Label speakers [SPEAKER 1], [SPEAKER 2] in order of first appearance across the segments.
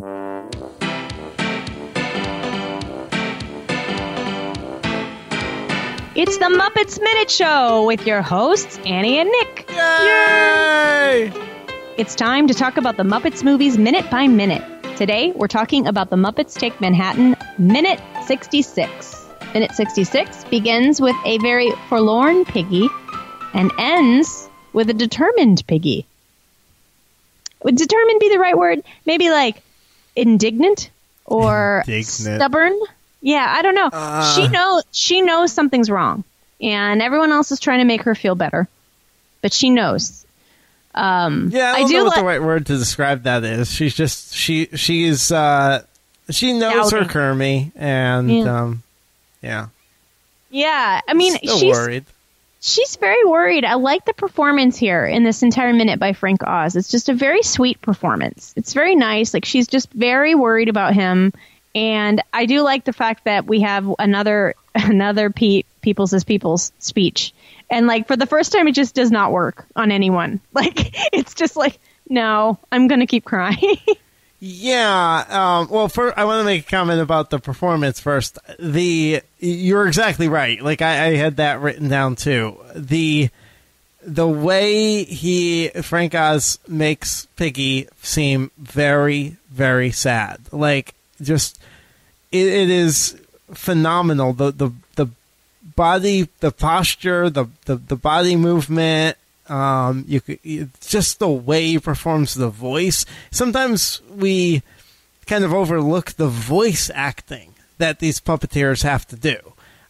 [SPEAKER 1] It's the Muppets Minute Show with your hosts, Annie and Nick.
[SPEAKER 2] Yay! Yay!
[SPEAKER 1] It's time to talk about the Muppets movies minute by minute. Today, we're talking about the Muppets Take Manhattan, Minute 66. Minute 66 begins with a very forlorn piggy and ends with a determined piggy. Would determined be the right word? Maybe like indignant or
[SPEAKER 2] Indignant.
[SPEAKER 1] stubborn? Yeah, I don't know.
[SPEAKER 2] Uh.
[SPEAKER 1] she knows she knows something's wrong, and everyone else is trying to make her feel better, but she knows. Um,
[SPEAKER 2] Yeah, I
[SPEAKER 1] I
[SPEAKER 2] don't
[SPEAKER 1] do
[SPEAKER 2] know what
[SPEAKER 1] li-
[SPEAKER 2] the right word to describe that is. She's just she she's uh she knows her
[SPEAKER 1] Doubting.
[SPEAKER 2] Kermie and
[SPEAKER 1] Yeah.
[SPEAKER 2] um yeah.
[SPEAKER 1] Yeah, I mean,
[SPEAKER 2] Still
[SPEAKER 1] she's
[SPEAKER 2] worried.
[SPEAKER 1] She's very worried. I like the performance here in this entire minute by Frank Oz. It's just a very sweet performance. It's very nice. Like she's just very worried about him, and I do like the fact that we have another another Pete Peoples is Peoples speech, and like for the first time, it just does not work on anyone. Like it's just like no, I'm gonna keep crying.
[SPEAKER 2] Yeah. Um, well, I want to make a comment about the performance first. The you're exactly right. Like I, I had that written down too. The the way he Frank Oz makes Piggy seem very very sad. Like just it, it is phenomenal. The the the body, the posture, the the, the body movement. Um, you could just the way he performs the voice. Sometimes we kind of overlook the voice acting that these puppeteers have to do.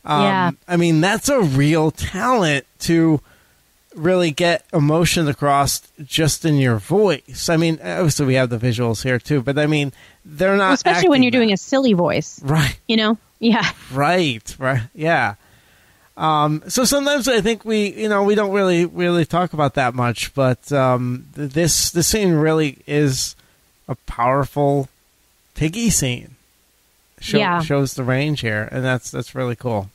[SPEAKER 2] Um,
[SPEAKER 1] Yeah.
[SPEAKER 2] I mean, that's a real talent to really get emotion across just in your voice. I mean, obviously we have the visuals here too, but I mean, they're not
[SPEAKER 1] Especially when you're doing a silly voice,
[SPEAKER 2] right.
[SPEAKER 1] you know? Yeah.
[SPEAKER 2] Right, right, yeah. Um, so sometimes I think we, you know, we don't really, really talk about that much, but um, this this scene really is a powerful piggy scene. Show,
[SPEAKER 1] Yeah.
[SPEAKER 2] shows the range here, and that's that's really cool.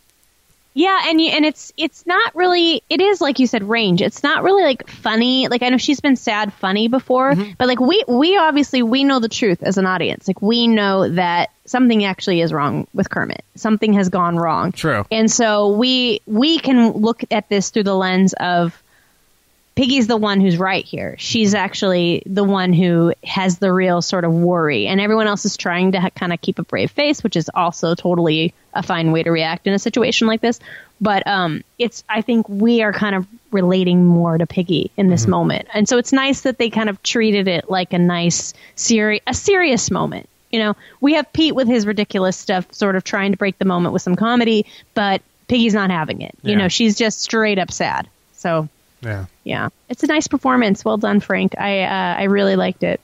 [SPEAKER 1] Yeah, and you, and it's it's not really it is like you said range. It's not really like funny. Like I know she's been sad funny before, but like we we obviously we know the truth as an audience. Like we know that something actually is wrong with Kermit. Something has gone wrong.
[SPEAKER 2] True.
[SPEAKER 1] And so we we can look at this through the lens of Piggy's the one who's right here. She's actually the one who has the real sort of worry, and everyone else is trying to ha- kind of keep a brave face, which is also totally a fine way to react in a situation like this. But um, it's I think we are kind of relating more to Piggy in this moment, and so it's nice that they kind of treated it like a nice seri- a serious moment. You know, we have Pete with his ridiculous stuff, sort of trying to break the moment with some comedy, but Piggy's not having it. You know, she's just straight up sad. So
[SPEAKER 2] Yeah.
[SPEAKER 1] yeah, it's a nice performance. Well done, Frank. I uh, I really liked it.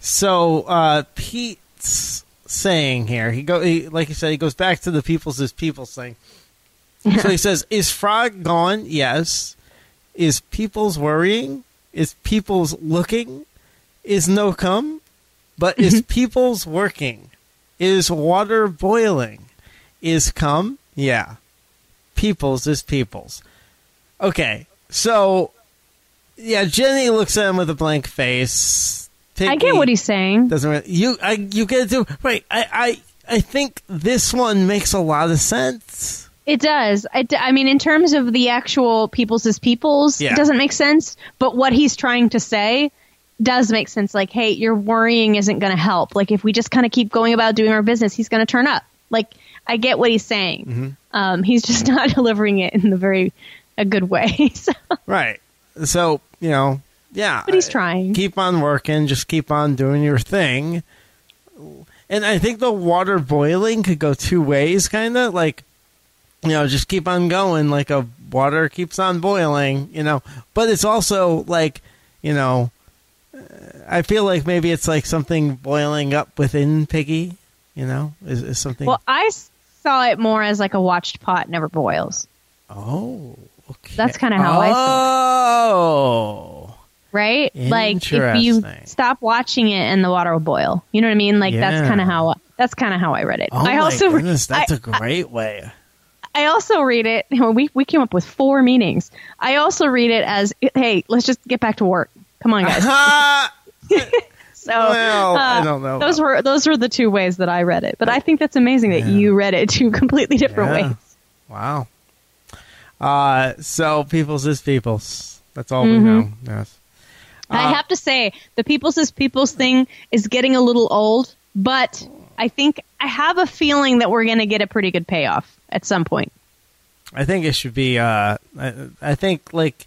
[SPEAKER 2] So uh, Pete's saying here, he go he, like you said, he goes back to the people's is people's thing. so he says, "Is Frog gone? Yes. Is people's worrying? Is people's looking? Is no come? But is mm-hmm. people's working? Is water boiling? Is come? Yeah. People's is people's. Okay, so yeah, Jenny looks at him with a blank face.
[SPEAKER 1] I get what he's saying.
[SPEAKER 2] doesn't really, you I you get it too right. I I I think this one makes a lot of sense.
[SPEAKER 1] It does. I, I mean, in terms of the actual people's is people's,
[SPEAKER 2] Yeah.
[SPEAKER 1] it doesn't make sense. But what he's trying to say does make sense. Like, hey, your worrying isn't going to help. Like, if we just kind of keep going about doing our business, he's going to turn up. Like, I get what he's saying.
[SPEAKER 2] Mm-hmm.
[SPEAKER 1] Um, he's just not delivering it in the very a good way. so,
[SPEAKER 2] Right. So you know, yeah.
[SPEAKER 1] but he's trying.
[SPEAKER 2] Keep on working. Just keep on doing your thing. And I think the water boiling could go two ways, kind of like, you know, just keep on going, like a water keeps on boiling, you know. But it's also like, you know, I feel like maybe it's like something boiling up within Piggy, you know, is, is something.
[SPEAKER 1] Well, I saw it more as like a watched pot never boils.
[SPEAKER 2] oh, okay.
[SPEAKER 1] That's kinda how I saw it.
[SPEAKER 2] Oh.
[SPEAKER 1] right? Like if you stop watching it and the water will boil. You know what I mean? Like
[SPEAKER 2] Yeah.
[SPEAKER 1] that's kind of how that's kind of how I read it.
[SPEAKER 2] Oh
[SPEAKER 1] I
[SPEAKER 2] my
[SPEAKER 1] also
[SPEAKER 2] goodness, that's
[SPEAKER 1] I,
[SPEAKER 2] a great way.
[SPEAKER 1] I also read it. We we came up with four meanings. I also read it as hey, let's just get back to work. Come on, guys. So
[SPEAKER 2] Well, I
[SPEAKER 1] uh,
[SPEAKER 2] don't know
[SPEAKER 1] Those were those were the two ways that I read it. But I think that's amazing that
[SPEAKER 2] Yeah.
[SPEAKER 1] you read it two completely different
[SPEAKER 2] Yeah.
[SPEAKER 1] ways.
[SPEAKER 2] Wow. Uh, so people's is people's. That's all we
[SPEAKER 1] Mhm.
[SPEAKER 2] know. Yes.
[SPEAKER 1] I
[SPEAKER 2] Uh,
[SPEAKER 1] have to say, the people's is people's thing is getting a little old, but I think I have a feeling that we're going to get a pretty good payoff at some point.
[SPEAKER 2] I think it should be. Uh, I, I think like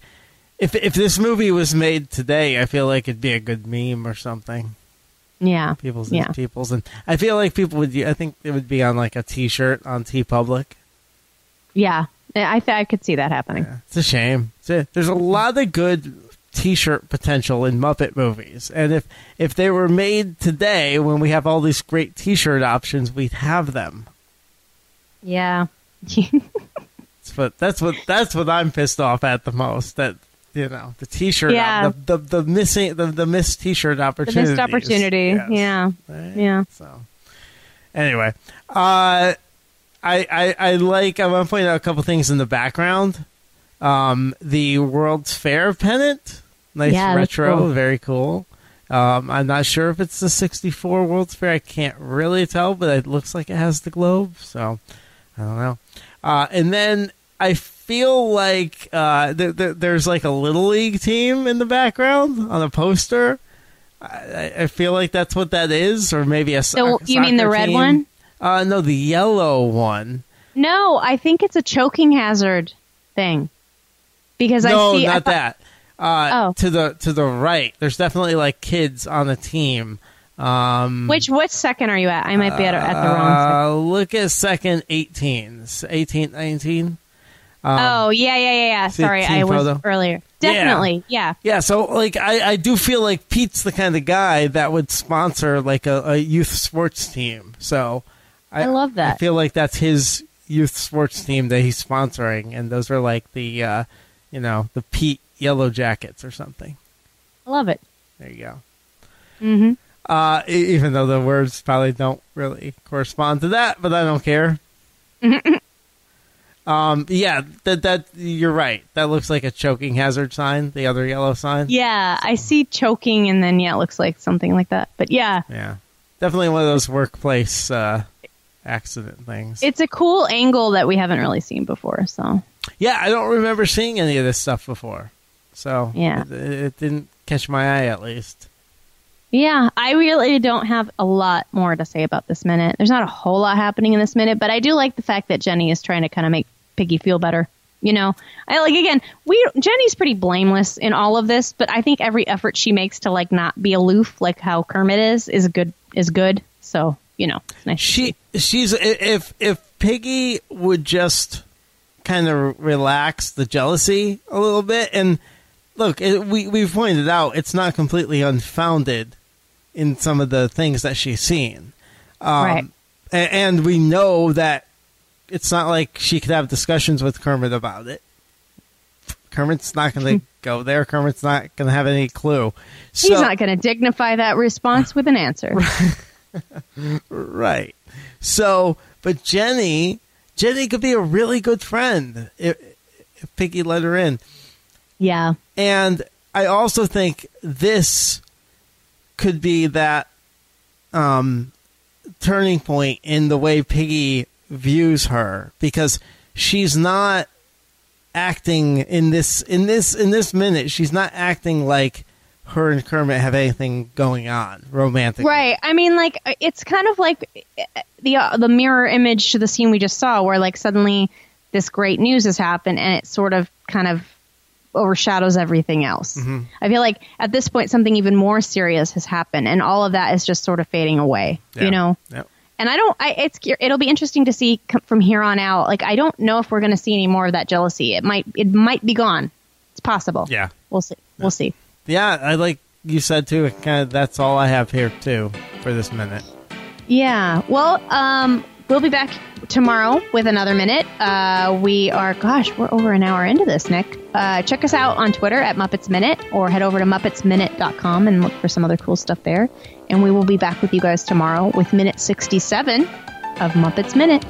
[SPEAKER 2] if if this movie was made today, I feel like it'd be a good meme or something.
[SPEAKER 1] Yeah.
[SPEAKER 2] People's
[SPEAKER 1] Yeah.
[SPEAKER 2] people's, and I feel like people would. I think it would be on like a T-shirt on TeePublic.
[SPEAKER 1] Yeah. I th- I could see that happening.
[SPEAKER 2] Yeah, it's a shame. It's a- there's a lot of good T-shirt potential in Muppet movies, and if if they were made today, when we have all these great T-shirt options, we'd have them.
[SPEAKER 1] Yeah.
[SPEAKER 2] That's what that's what that's what I'm pissed off at the most. That you know the T-shirt,
[SPEAKER 1] Yeah.
[SPEAKER 2] op- the, the the missing the the missed T-shirt opportunity,
[SPEAKER 1] missed opportunity. Yeah. Yeah.
[SPEAKER 2] So anyway, uh, I, I I like I want to point out a couple things in the background. Um, the World's Fair pennant, nice
[SPEAKER 1] Yeah,
[SPEAKER 2] retro,
[SPEAKER 1] cool.
[SPEAKER 2] very cool. Um, I'm not sure if it's the 64 World's Fair. I can't really tell, but it looks like it has the globe. So I don't know. Uh, and then I feel like uh, th- th- there's like a little league team in the background on a poster. I, I- I feel like that's what that is, or maybe a.
[SPEAKER 1] So you mean the red
[SPEAKER 2] team.
[SPEAKER 1] one?
[SPEAKER 2] Uh, no, the yellow one.
[SPEAKER 1] No, I think it's a choking hazard thing. Because
[SPEAKER 2] no,
[SPEAKER 1] I see I
[SPEAKER 2] not
[SPEAKER 1] thought-
[SPEAKER 2] that. Uh,
[SPEAKER 1] Oh.
[SPEAKER 2] to the to the right. There's definitely like kids on the team. Um,
[SPEAKER 1] Which what second are you at? I might be at, at the wrong
[SPEAKER 2] Uh, look at second 18, 18, 19. Um,
[SPEAKER 1] oh, yeah, yeah, yeah, yeah. Sorry,
[SPEAKER 2] team
[SPEAKER 1] I was
[SPEAKER 2] photo?
[SPEAKER 1] earlier. Definitely. Yeah.
[SPEAKER 2] Yeah, so like I, I do feel like Pete's the kind of guy that would sponsor like a, a youth sports team. So
[SPEAKER 1] I love that.
[SPEAKER 2] I feel like that's his youth sports team that he's sponsoring, and those are like the uh, you know the Pete Yellow Jackets or something.
[SPEAKER 1] I love it.
[SPEAKER 2] There you go.
[SPEAKER 1] Mhm.
[SPEAKER 2] Uh, e- even though the words probably don't really correspond to that, but I don't care. um, yeah, that that you're right. That looks like a choking hazard sign. The other yellow sign.
[SPEAKER 1] Yeah, I see choking and then yeah, it looks like something like that. But yeah,
[SPEAKER 2] Yeah, definitely one of those workplace uh, accident things.
[SPEAKER 1] it's a cool angle that we haven't really seen before, so.
[SPEAKER 2] yeah, I don't remember seeing any of this stuff before, so
[SPEAKER 1] Yeah.
[SPEAKER 2] it, it didn't catch my eye at least.
[SPEAKER 1] Yeah, I really don't have a lot more to say about this minute. There's not a whole lot happening in this minute, but I do like the fact that Jenny is trying to kind of make Piggy feel better. You know, I like again, we Jenny's pretty blameless in all of this, but I think every effort she makes to like not be aloof, like how Kermit is, is good. Is good. So you know, it's nice.
[SPEAKER 2] She she's if if Piggy would just kind of relax the jealousy a little bit and look, it, we we've pointed out it's not completely unfounded in some of the things that she's seen, um,
[SPEAKER 1] Right.
[SPEAKER 2] a- and we know that it's not like she could have discussions with Kermit about it. Kermit's not going to go there. Kermit's not going to have any clue. So,
[SPEAKER 1] He's not going to dignify that response with an answer.
[SPEAKER 2] Right. So, but Jenny, Jenny could be a really good friend if, if Piggy let her in.
[SPEAKER 1] yeah.
[SPEAKER 2] And I also think this could be that um, turning point in the way Piggy views her because she's not acting in this in this in this minute. She's not acting like her and Kermit have anything going on romantically.
[SPEAKER 1] Right. I mean, like it's kind of like the uh, the mirror image to the scene we just saw, where like suddenly this great news has happened, and it sort of kind of overshadows everything else.
[SPEAKER 2] Mhm.
[SPEAKER 1] I feel like at this point something even more serious has happened, and all of that is just sort of fading away.
[SPEAKER 2] Yeah.
[SPEAKER 1] You know.
[SPEAKER 2] Yep.
[SPEAKER 1] And I don't. I it's it'll be interesting to see from here on out. Like I don't know if we're going to see any more of that jealousy. It might it might be gone. It's possible.
[SPEAKER 2] Yeah.
[SPEAKER 1] We'll see. We'll see.
[SPEAKER 2] Yeah, I like you said too. It kind of that's all I have here too for this minute.
[SPEAKER 1] Yeah. Well, um, we'll be back tomorrow with another minute. Uh, we are, gosh, we're over an hour into this, Nick. Uh, check us out on Twitter at Muppets Minute or head over to MuppetsMinute.com and look for some other cool stuff there. And we will be back with you guys tomorrow with minute 67 of Muppets Minute.